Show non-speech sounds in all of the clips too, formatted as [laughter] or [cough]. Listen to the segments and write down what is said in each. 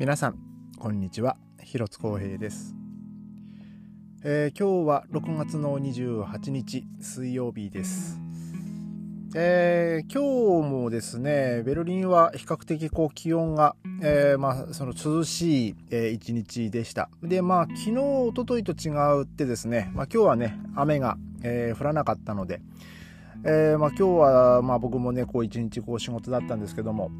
皆さんこんにちは。広津光平です、えー、今日は6月の28日水曜日です。えー、今日もですね、ベルリンは比較的こう気温が、えー、まあ、その涼しい、え、一日でした。で、まあ、昨日、おとといと違うってですね、まあ今日はね、雨が、えー、降らなかったので、えー、まあ今日は、まあ僕もね、こう一日こう仕事だったんですけども、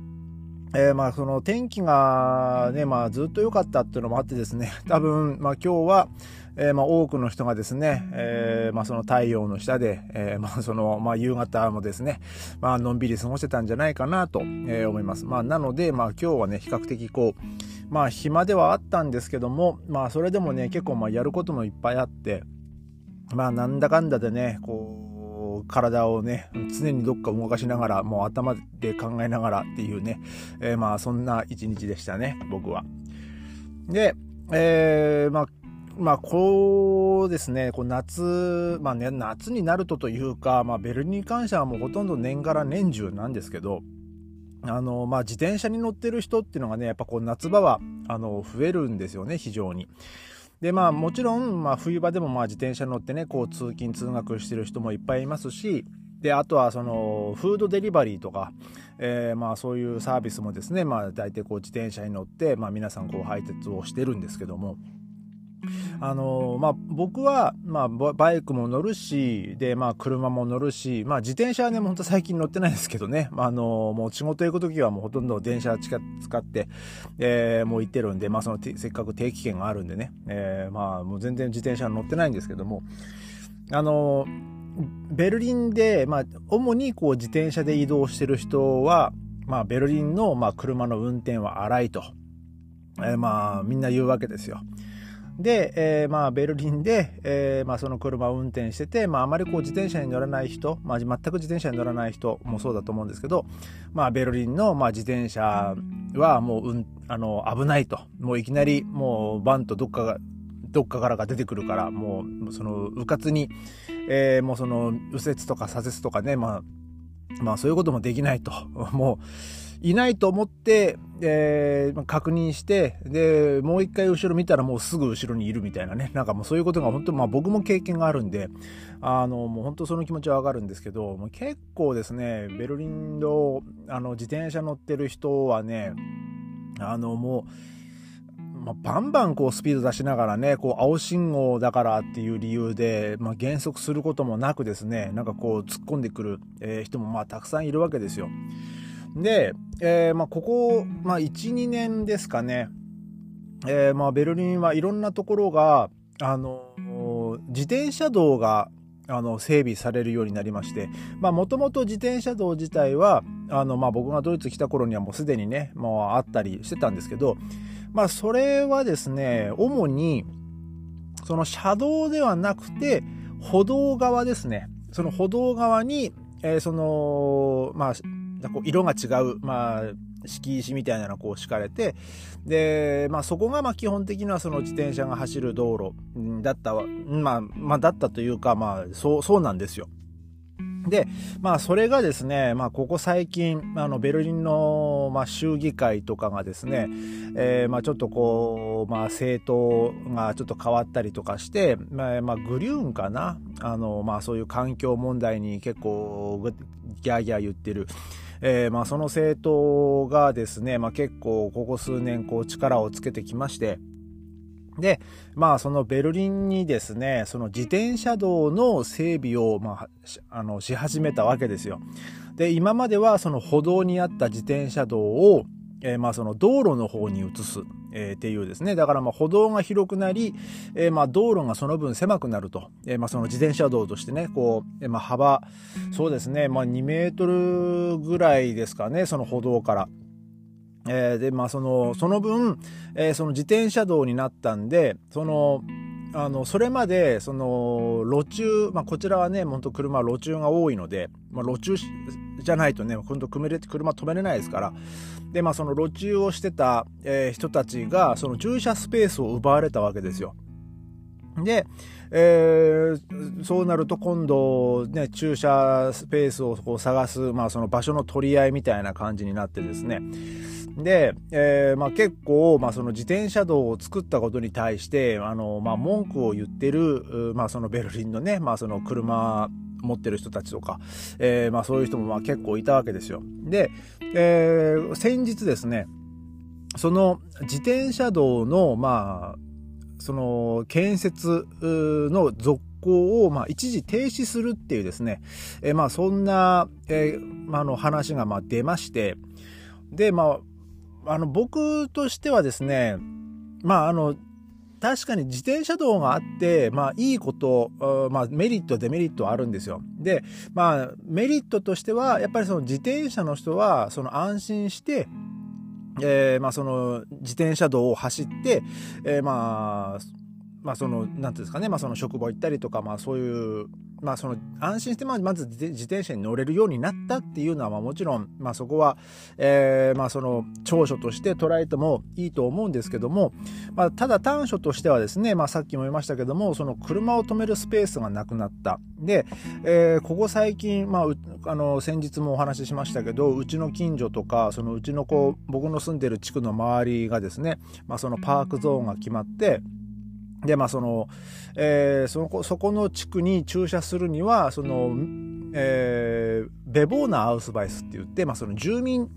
えー、まあその天気がね、まあずっと良かったっていうのもあってですね、多分、まあ今日は、えー、まあ多くの人がですね、えー、まあその太陽の下で、えー、まあその、まあ夕方もですね、まあのんびり過ごしてたんじゃないかなと、えー、思います。まあなので、まあ今日はね、比較的こう、まあ暇ではあったんですけども、まあそれでもね、結構まあやることもいっぱいあって、まあなんだかんだでね、こう、体をね、常にどっか動かしながら、もう頭で考えながらっていうね、えー、まあそんな一日でしたね、僕は。で、えー、まあ、まあ、こうですね、こう夏、まあね、夏になるとというか、まあ、ベルリンに関してはもうほとんど年がら年中なんですけど、あの、まあ、自転車に乗ってる人っていうのがね、やっぱこう夏場は、あの、増えるんですよね、非常に。でまあもちろん、まあ、冬場でもまあ自転車乗ってねこう通勤通学してる人もいっぱいいますしであとはそのフードデリバリーとか、えー、まあそういうサービスもですねまあ大体こう自転車に乗って、まあ、皆さんこう配達をしてるんですけどもあのまあ、僕は、まあ、バイクも乗るし、で、まあ、車も乗るし、まあ、自転車はね、ほんと最近乗ってないですけどね、あのもう仕事行くときはもうほとんど電車使って、えー、もう行ってるんで、まあ、その、せっかく定期券があるんでね、えー、まあ、もう全然自転車乗ってないんですけども、あのベルリンで、まあ、主にこう自転車で移動してる人は、まあ、ベルリンの、まあ、車の運転は荒いと、えー、まあ、みんな言うわけですよ。で、えー、まあ、ベルリンで、えー、まあ、その車を運転してて、まあ、あまりこう自転車に乗らない人、まあ、全く自転車に乗らない人もそうだと思うんですけど、まあ、ベルリンの、まあ、自転車はもう、うん、あの、危ないと。もういきなり、もう、バンとどっかが、どっかからが出てくるから、もう、その、うかつに、えー、もうその、右折とか左折とかね、まあ、まあ、そういうこともできないと。[laughs] もう、いないと思って、えー、確認して、で、もう一回後ろ見たらもうすぐ後ろにいるみたいなね。なんかもうそういうことが本当、まあ僕も経験があるんで、あの、もう本当その気持ちはわかるんですけど、もう結構ですね、ベルリンの、あの、自転車乗ってる人はね、あの、もう、まあ、バンバンこうスピード出しながらね、こう青信号だからっていう理由で、まあ、減速することもなくですね、なんかこう突っ込んでくる、えー、人もまあたくさんいるわけですよ。で、えー、まあ、ここ、まあ、1、2年ですかね、えー、まあ、ベルリンはいろんなところが、あの、自転車道が、あの、整備されるようになりまして、もともと自転車道自体は、あの、まあ、僕がドイツ来た頃にはもうすでにね、もうあったりしてたんですけど、まあ、それはですね、主に、その車道ではなくて、歩道側ですね。その歩道側に、えー、その、まあ、こう色が違う、まあ、敷石みたいなのがこう敷かれて、で、まあそこがまあ基本的にはその自転車が走る道路だった、まあ、まあだったというか、まあそう、そうなんですよ。で、まあそれがですね、まあここ最近、あのベルリンの、まあ、州議会とかがですね、えー、まあちょっとこう、まあ政党がちょっと変わったりとかして、まあ、まあ、グリューンかな？あの、まあそういう環境問題に結構ギャーギャー言ってる、えー、まあその政党がですね、まあ結構ここ数年こう力をつけてきまして、で、まあそのベルリンにですね、その自転車道の整備を、まあ、あの、し始めたわけですよ。で、今まではその歩道にあった自転車道を、えー、まあその道路の方に移す、えー、っていうですね。だからまあ歩道が広くなり、えー、まあ道路がその分狭くなると。えー、まあその自転車道としてね、こう、えー、まあ幅、そうですね、まあ2メートルぐらいですかね、その歩道から。えー、で、まあその、その分、えー、その自転車道になったんで、その、あの、それまで、その、路中、まあ、こちらはね、本当車、路中が多いので、まあ、路中じゃないとね、本当車止めれないですから、で、まあ、その路中をしてた、えー、人たちが、その駐車スペースを奪われたわけですよ。で、えー、そうなると今度、ね、駐車スペースをこう探す、まあ、その場所の取り合いみたいな感じになってですね。で、えー、まあ、結構、まあ、その自転車道を作ったことに対して、あの、まあ、文句を言ってる、まあ、そのベルリンのね、まあ、その車持ってる人たちとか、えー、まあ、そういう人もまあ結構いたわけですよ。で、えー、先日ですね、その自転車道の、まあ、その建設の続行を、まあ、一時停止するっていうですね、えー、まあ、そんな、えー、まあ、の話がまあ出まして、で、まあ、あの、僕としてはですね、まあ、あの、確かに自転車道があって、まあいいこと、まあメリット、デメリットはあるんですよ。で、まあメリットとしては、やっぱりその自転車の人は、その安心して、えー、まあその自転車道を走って、えー、まあ、まあその、なんていうんですかね、まあその職場行ったりとか、まあそういう、まあその安心してまず自転車に乗れるようになったっていうのはまあもちろんまあそこは、えー、まあその長所として捉えてもいいと思うんですけども、まあ、ただ短所としてはですね、まあさっきも言いましたけどもその車を止めるスペースがなくなった。で、えー、ここ最近まああの先日もお話ししましたけどうちの近所とかそのうちの子僕の住んでる地区の周りがですね、まあ、そのパークゾーンが決まってで、まあ、その、えー、その、そこの地区に駐車するには、その、えー、ベボーナアウスバイスって言って、まあ、その住民、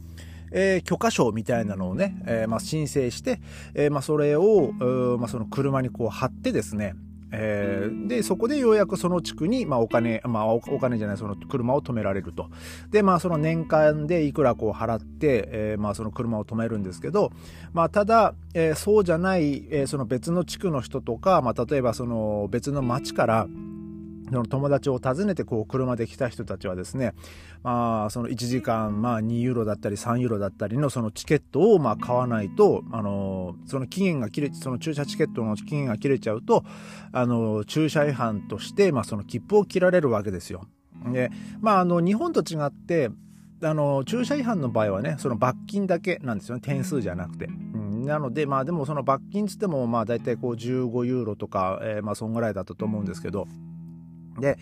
えー、許可証みたいなのをね、えー、まあ、申請して、えー、まあ、それを、まあ、その車にこう貼ってですね、えー、で、そこでようやくその地区に、まあ、お金、まあ、お金じゃない、その車を止められると。で、まあ、その年間でいくらこう払って、えー、まあ、その車を止めるんですけど、まあ、ただ、えー、そうじゃない、えー、その別の地区の人とか、まあ、例えばその別の町から、の友達を訪ねてこう車で来た人たちはですね、まあ、その1時間、まあ、2ユーロだったり3ユーロだったりのそのチケットをまあ買わないと、あの、その期限が切れ、その駐車チケットの期限が切れちゃうと、あの、駐車違反として、まあ、その切符を切られるわけですよ。で、まあ、あの、日本と違って、あの、駐車違反の場合はね、その罰金だけなんですよね。点数じゃなくて。なので、まあでもその罰金つっても、まあ大体こう15ユーロとか、えー、まあそんぐらいだったと思うんですけど、で、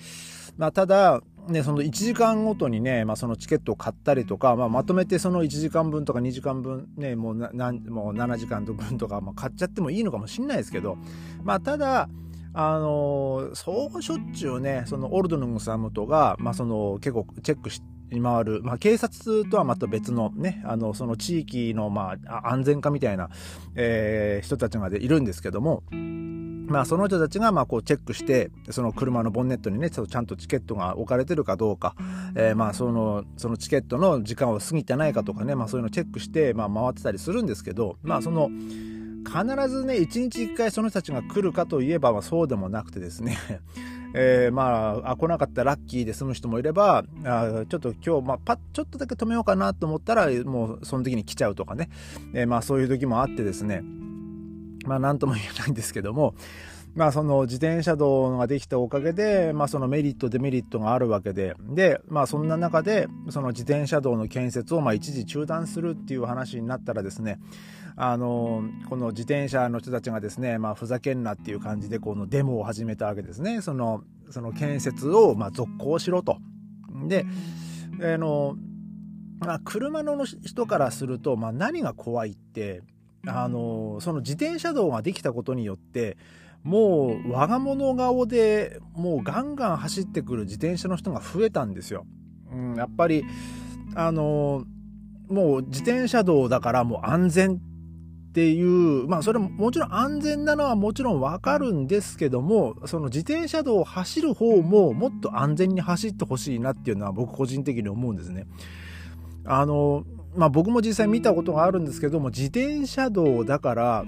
まあ、ただ、ね、その1時間ごとにね、まあ、そのチケットを買ったりとか、まあ、まとめてその1時間分とか2時間分、ね、もうなもう7時間分とか、まあ、買っちゃってもいいのかもしれないですけど、まあ、ただ、あのー、そうしょっちゅうね、そのオルドヌングサムとが、まあ、その結構チェックして、回る、まあ、警察とはまた別のね、あの、その地域の、まあ、安全課みたいな、えー、人たちがいるんですけども、まあ、その人たちがまあこうチェックしてその車のボンネットにねちゃんとチケットが置かれてるかどうか、えー、まあそのそのチケットの時間を過ぎてないかとかね、まあ、そういうのをチェックしてまあ回ってたりするんですけどまあその必ずね一日一回その人たちが来るかといえば、まあ、そうでもなくてですね。[laughs] えー、まああ来なかったらラッキーで済む人もいればあちょっと今日、まあ、パッちょっとだけ止めようかなと思ったらもうその時に来ちゃうとかね、えー、まあそういう時もあってですねまあ何とも言えないんですけども、まあその自転車道ができたおかげで、まあそのメリットデメリットがあるわけで、で、まあそんな中で、その自転車道の建設をまあ一時中断するっていう話になったらですね、あの、この自転車の人たちがですね、まあふざけんなっていう感じでこのデモを始めたわけですね。その、その建設をまあ続行しろと。で、あの、まあ車の人からすると、まあ何が怖いって、あのその自転車道ができたことによってもう我が物顔でもうガンガン走ってくる自転車の人が増えたんですよ。うん、やっぱりあのもう自転車道だからもう安全っていうまあそれももちろん安全なのはもちろんわかるんですけどもその自転車道を走る方ももっと安全に走ってほしいなっていうのは僕個人的に思うんですね。あのまあ僕も実際見たことがあるんですけども、自転車道だから、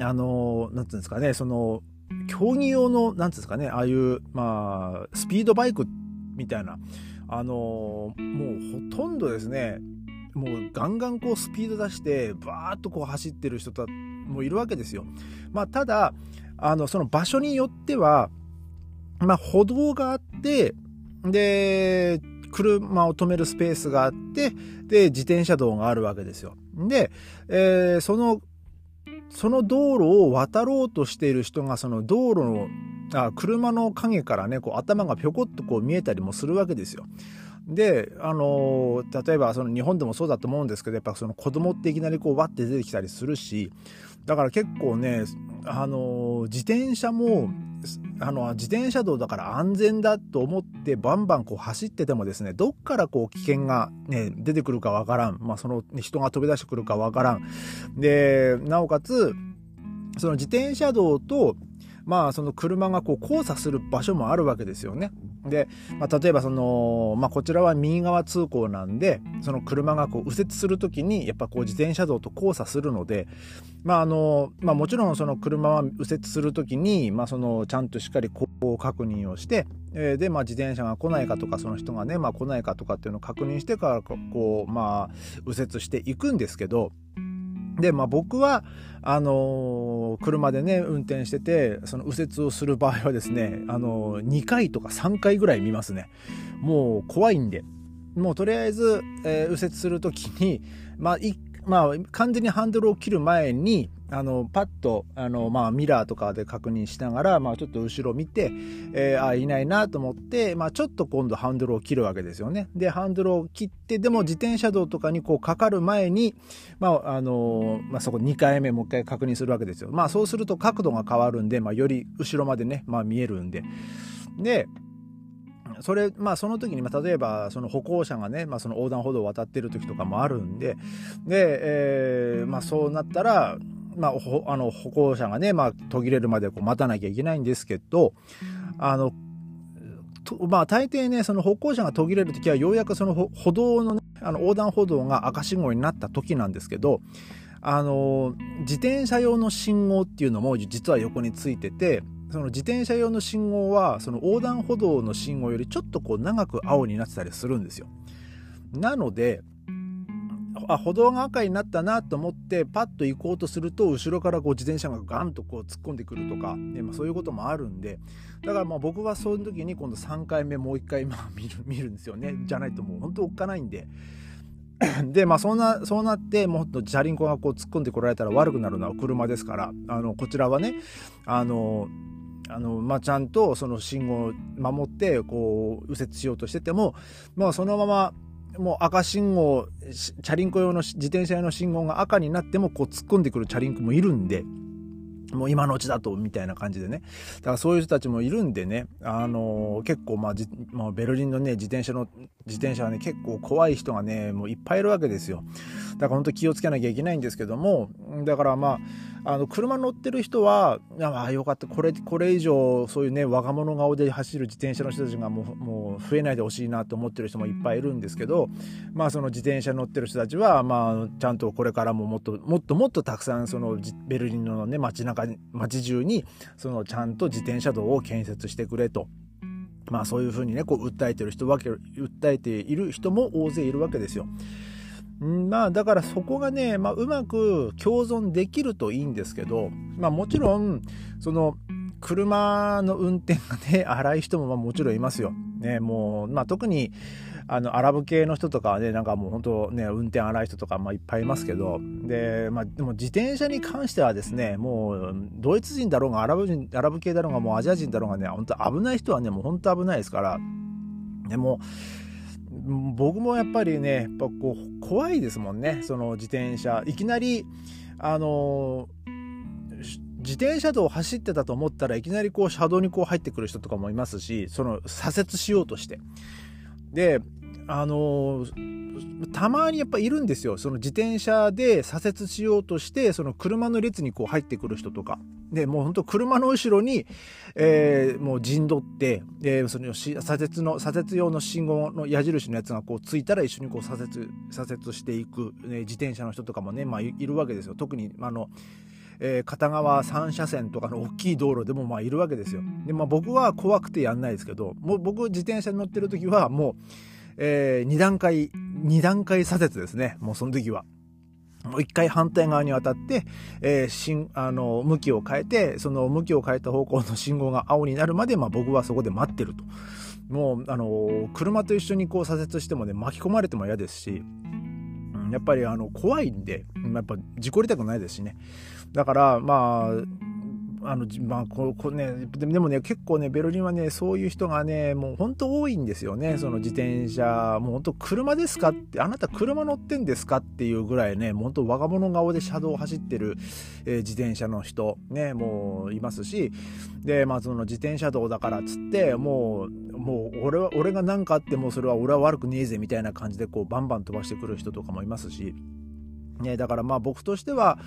あの、なんつうんですかね、その、競技用の、なんつうんですかね、ああいう、まあ、スピードバイクみたいな、あの、もうほとんどですね、もうガンガンこうスピード出して、バーッとこう走ってる人もいるわけですよ。まあ、ただ、あの、その場所によっては、まあ、歩道があって、で、車を止めるスペースがあって、で、自転車道があるわけですよ。で、えー、その、その道路を渡ろうとしている人が、その道路の、あ車の影からねこう頭がぴょこっとこう見えたりもするわけですよ。であの例えばその日本でもそうだと思うんですけどやっぱその子供っていきなりこうわって出てきたりするしだから結構ねあの自転車もあの自転車道だから安全だと思ってバンバンこう走っててもですねどっからこう危険が、ね、出てくるかわからん、まあ、その人が飛び出してくるかわからんでなおかつその自転車道とまあその車がこう交差する場所もあるわけですよね。で、まあ、例えばその、まあ、こちらは右側通行なんでその車がこう右折する時にやっぱこう自転車道と交差するので、まああのまあ、もちろんその車は右折する時に、まあ、そのちゃんとしっかり後方確認をして、えー、で、まあ、自転車が来ないかとかその人がね、まあ、来ないかとかっていうのを確認してからこう、まあ、右折していくんですけどで、まあ、僕はあのー、車でね運転しててその右折をする場合はですね、あのー、2回とか3回ぐらい見ますね。もう怖いんで。もうとりあえず、えー、右折する時に、まあ、まあ、完全にハンドルを切る前にあのパッとあの、まあ、ミラーとかで確認しながら、まあ、ちょっと後ろ見て、えー、あいないなと思って、まあ、ちょっと今度ハンドルを切るわけですよね。でハンドルを切ってでも自転車道とかにこうかかる前に、まああのまあ、そこ2回目もう一回確認するわけですよ。まあ、そうすると角度が変わるんで、まあ、より後ろまでね、まあ、見えるんで。でそれまあその時に、まあ、例えばその歩行者がね、まあ、その横断歩道を渡ってる時とかもあるんでで、えーまあ、そうなったらまあ、あの歩行者がね、まあ、途切れるまでこう待たなきゃいけないんですけど、あの、まあ、大抵ね、その歩行者が途切れる時は、ようやくその歩道のね、あの横断歩道が赤信号になった時なんですけど、あの、自転車用の信号っていうのも実は横についてて、その自転車用の信号は、その横断歩道の信号よりちょっとこう長く青になってたりするんですよ。なので、あ歩道が赤になったなと思ってパッと行こうとすると後ろからこう自転車がガンとこう突っ込んでくるとか、ねまあ、そういうこともあるんでだからまあ僕はそういう時に今度3回目もう1回まあ [laughs] 見る見るんですよねじゃないともう本当おっかないんで。[coughs] でまあそんなそうなってもっとチャリンコがこう突っ込んでこられたら悪くなるのは車ですからあのこちらはねあのあのまあ、ちゃんとその信号を守ってこう右折しようとしてても、まあ、そのままもう赤信号チャリンコ用の自転車用の信号が赤になってもこう突っ込んでくるチャリンコもいるんでもう今のうちだとみたいな感じでね。だからそういう人たちもいるんでねあのー、結構まあまあ、ベルリンのね自転車の自転車はね結構怖い人がねもういっぱいいるわけですよ。だから本当気をつけなきゃいけないんですけどもだからまああの車乗ってる人はああよかったこれこれ以上そういうね若者顔で走る自転車の人たちがもうもう増えないでほしいなと思ってる人もいっぱいいるんですけどまあその自転車乗ってる人たちはまあちゃんとこれからももっともっともっとたくさんそのベルリンのね街中街中にそのちゃんと自転車道を建設してくれと。まあそういうふうにねこう訴えてる人わけ訴えている人も大勢いるわけですよ。まあだからそこがね、まあ、うまく共存できるといいんですけど、まあ、もちろんその車の運転がね [laughs] 荒い人もまあもちろんいますよ。ね、もう、まあ、特にあのアラブ系の人とかはねなんかもう本当ね運転荒い人とかまあいっぱいいますけどで,、まあ、でも自転車に関してはですねもうドイツ人だろうがアラブ人アラブ系だろうがもうアジア人だろうがね本当危ない人はねもう本当危ないですからでも僕もやっぱりねやっぱこう怖いですもんね。その自転車。いきなりあの自転車道を走ってたと思ったらいきなりこう車道にこう入ってくる人とかもいますしその左折しようとして。であのたまにやっぱいるんですよ。その自転車で左折しようとしてその車の列にこう入ってくる人とか。でもうほんと車の後ろに、えー、もう陣取って、えー、その左折の左折用の信号の矢印のやつがこうついたら一緒にこう左折左折していく、ね、自転車の人とかもね、まあ、いるわけですよ。特にあのえー、片側3車線とかの大きい道路でもまあいるわけですよ。で、まあ、僕は怖くてやんないですけどもう僕自転車に乗ってる時はもうえー、2段階、2段階左折ですね。もうその時は。もう一回反対側に渡って、えー、しんあの向きを変えてその向きを変えた方向の信号が青になるまで、まあ、僕はそこで待ってるともうあの車と一緒にこう左折してもね巻き込まれても嫌ですし、やっぱりあの怖いんでやっぱ事故りたくないですしねだからまああの、まあ、ここね、でもね、結構ね、ベルリンはね、そういう人がね、もう本当多いんですよね。その自転車、もう本当車ですかって、あなた車乗ってんですかっていうぐらいね、もう本当若者顔で車道を走ってる、えー、自転車の人、ね、もういますし、で、まあ、その自転車道だからっつって、もう、もう俺は、俺が何かあってもそれは俺は悪くねえぜみたいな感じで、こう、バンバン飛ばしてくる人とかもいますし、ね、だからまあ僕としては、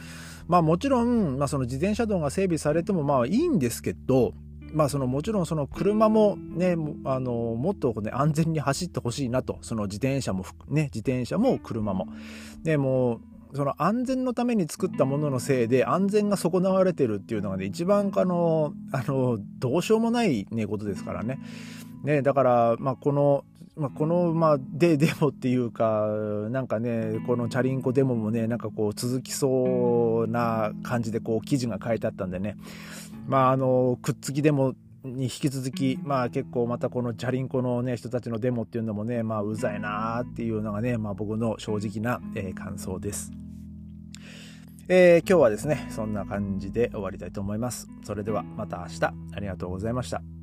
まあもちろん、まあその自転車道が整備されてもまあいいんですけど、まあそのもちろんその車もね、あの、もっとね、安全に走ってほしいなと、その自転車も、ね、自転車も車も。で、もうその安全のために作ったもののせいで安全が損なわれてるっていうのがね、一番あの、あの、どうしようもないね、ことですからね。ね、だから、まあこの、まあ、この、まあ、で、デモっていうか、なんかね、このチャリンコデモもね、なんかこう、続きそうな感じで、こう、記事が書いてあったんでね、まあ、あの、くっつきデモに引き続き、まあ結構またこのチャリンコのね、人たちのデモっていうのもね、まあうざいなーっていうのがね、まあ僕の正直な、えー、感想です。えー、今日はですね、そんな感じで終わりたいと思います。それではまた明日、ありがとうございました。